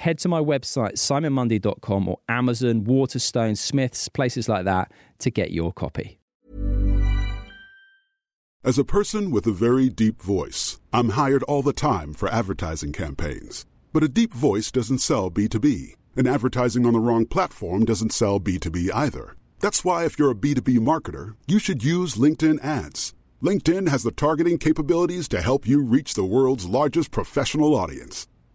head to my website, simonmundie.com or Amazon, Waterstone, Smiths, places like that to get your copy. As a person with a very deep voice, I'm hired all the time for advertising campaigns. But a deep voice doesn't sell B2B, and advertising on the wrong platform doesn't sell B2B either. That's why, if you're a B2B marketer, you should use LinkedIn ads. LinkedIn has the targeting capabilities to help you reach the world's largest professional audience.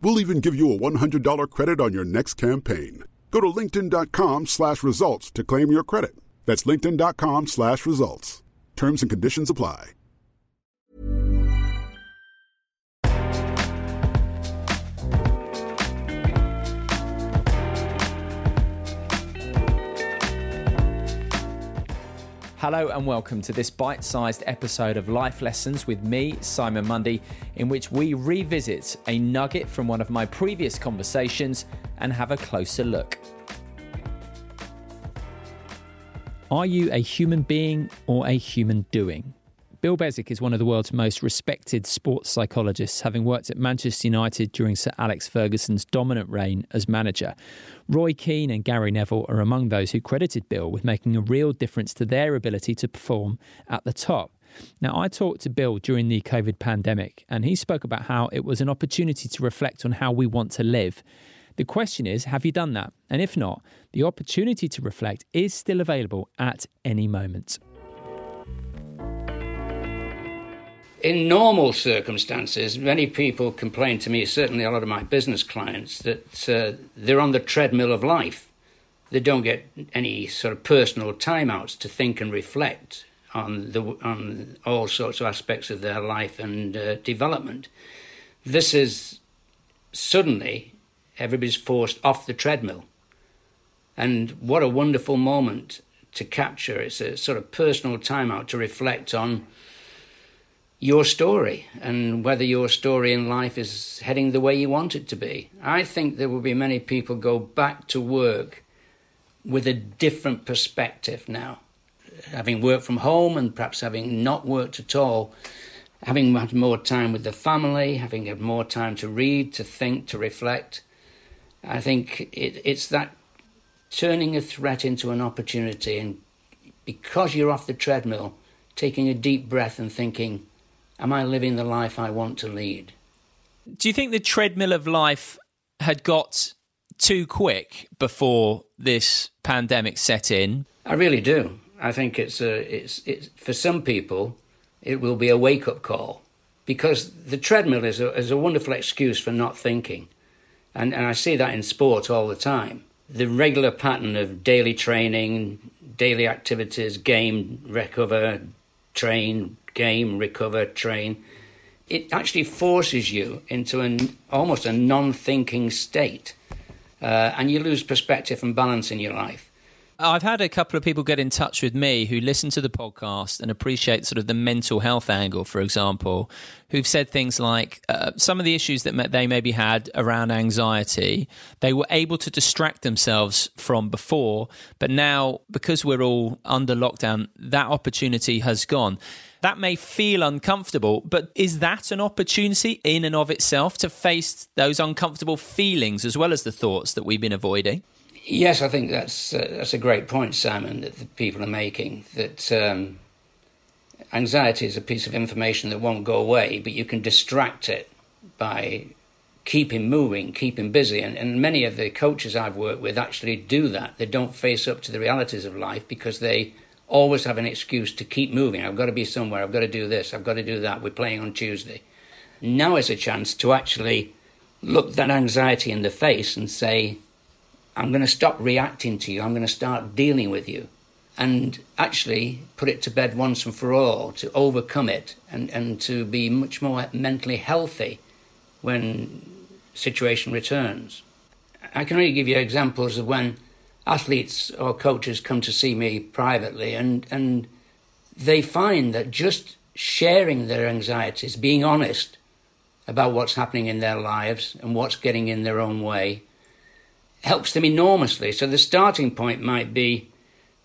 We'll even give you a $100 credit on your next campaign. Go to linkedin.com slash results to claim your credit. That's linkedin.com slash results. Terms and conditions apply. Hello and welcome to this bite sized episode of Life Lessons with me, Simon Mundie, in which we revisit a nugget from one of my previous conversations and have a closer look. Are you a human being or a human doing? Bill Beswick is one of the world's most respected sports psychologists, having worked at Manchester United during Sir Alex Ferguson's dominant reign as manager. Roy Keane and Gary Neville are among those who credited Bill with making a real difference to their ability to perform at the top. Now, I talked to Bill during the COVID pandemic, and he spoke about how it was an opportunity to reflect on how we want to live. The question is, have you done that? And if not, the opportunity to reflect is still available at any moment. In normal circumstances, many people complain to me, certainly a lot of my business clients, that uh, they're on the treadmill of life. They don't get any sort of personal timeouts to think and reflect on the on all sorts of aspects of their life and uh, development. This is suddenly everybody's forced off the treadmill, and what a wonderful moment to capture! It's a sort of personal timeout to reflect on your story and whether your story in life is heading the way you want it to be. I think there will be many people go back to work with a different perspective now. Having worked from home and perhaps having not worked at all, having had more time with the family, having had more time to read, to think, to reflect. I think it, it's that turning a threat into an opportunity and because you're off the treadmill, taking a deep breath and thinking, Am I living the life I want to lead? Do you think the treadmill of life had got too quick before this pandemic set in? I really do. I think it's a, it's, it's for some people, it will be a wake up call because the treadmill is a, is a wonderful excuse for not thinking. And, and I see that in sport all the time. The regular pattern of daily training, daily activities, game, recover, train, game, recover, train, it actually forces you into an almost a non-thinking state, uh, and you lose perspective and balance in your life. I've had a couple of people get in touch with me who listen to the podcast and appreciate sort of the mental health angle, for example, who've said things like uh, some of the issues that they maybe had around anxiety, they were able to distract themselves from before, but now because we're all under lockdown, that opportunity has gone. That may feel uncomfortable, but is that an opportunity in and of itself to face those uncomfortable feelings as well as the thoughts that we've been avoiding? Yes, I think that's uh, that's a great point, Simon, that the people are making. That um, anxiety is a piece of information that won't go away, but you can distract it by keeping moving, keeping busy. And, and many of the coaches I've worked with actually do that. They don't face up to the realities of life because they always have an excuse to keep moving. I've got to be somewhere. I've got to do this. I've got to do that. We're playing on Tuesday. Now is a chance to actually look that anxiety in the face and say, I'm going to stop reacting to you. I'm going to start dealing with you. And actually put it to bed once and for all to overcome it and, and to be much more mentally healthy when situation returns. I can only give you examples of when athletes or coaches come to see me privately and, and they find that just sharing their anxieties, being honest about what's happening in their lives and what's getting in their own way, helps them enormously. So the starting point might be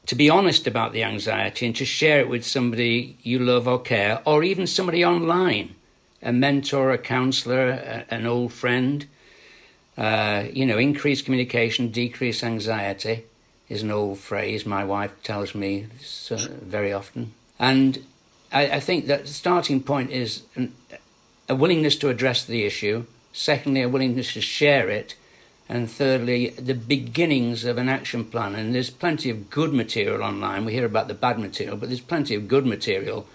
to be honest about the anxiety and to share it with somebody you love or care, or even somebody online, a mentor, a counselor, an old friend. Uh, you know, increase communication, decrease anxiety is an old phrase my wife tells me so, very often. And I, I, think that the starting point is an, a willingness to address the issue, secondly, a willingness to share it, and thirdly, the beginnings of an action plan. And there's plenty of good material online. We hear about the bad material, but there's plenty of good material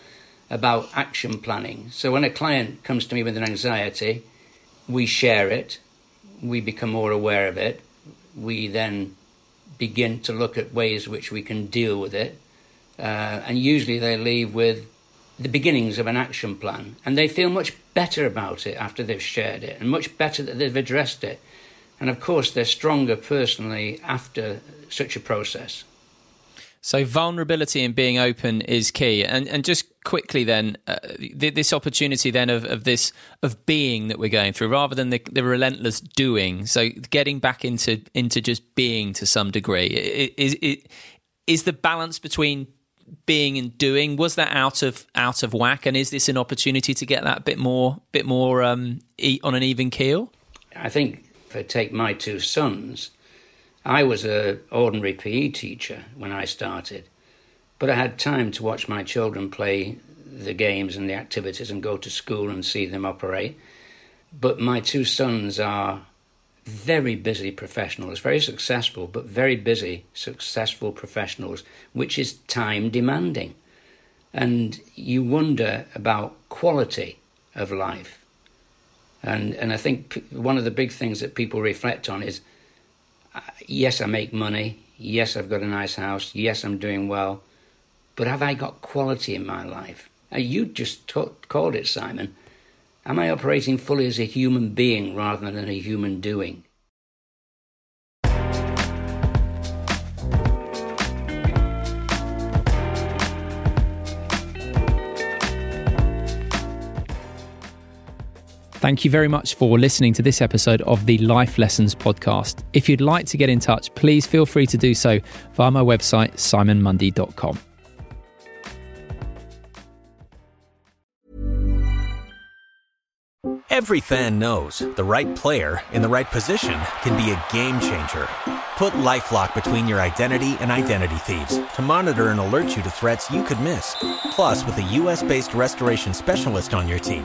about action planning. So when a client comes to me with an anxiety, we share it, we become more aware of it, we then begin to look at ways which we can deal with it. Uh, and usually they leave with the beginnings of an action plan. And they feel much better about it after they've shared it and much better that they've addressed it. And of course, they're stronger personally after such a process. So vulnerability and being open is key. And and just quickly then, uh, th- this opportunity then of, of this of being that we're going through, rather than the, the relentless doing. So getting back into into just being to some degree is it, is the balance between being and doing was that out of out of whack and is this an opportunity to get that bit more bit more um, on an even keel i think if i take my two sons I was an ordinary PE teacher when I started, but I had time to watch my children play the games and the activities and go to school and see them operate. But my two sons are very busy professionals, very successful, but very busy, successful professionals, which is time demanding. And you wonder about quality of life. And, and I think one of the big things that people reflect on is uh, yes, I make money. Yes, I've got a nice house. Yes, I'm doing well. But have I got quality in my life? Uh, you just called it, Simon. Am I operating fully as a human being rather than a human doing? Thank you very much for listening to this episode of the Life Lessons podcast. If you'd like to get in touch, please feel free to do so via my website, simonmundie.com. Every fan knows the right player in the right position can be a game changer. Put Lifelock between your identity and identity thieves to monitor and alert you to threats you could miss. Plus, with a US based restoration specialist on your team,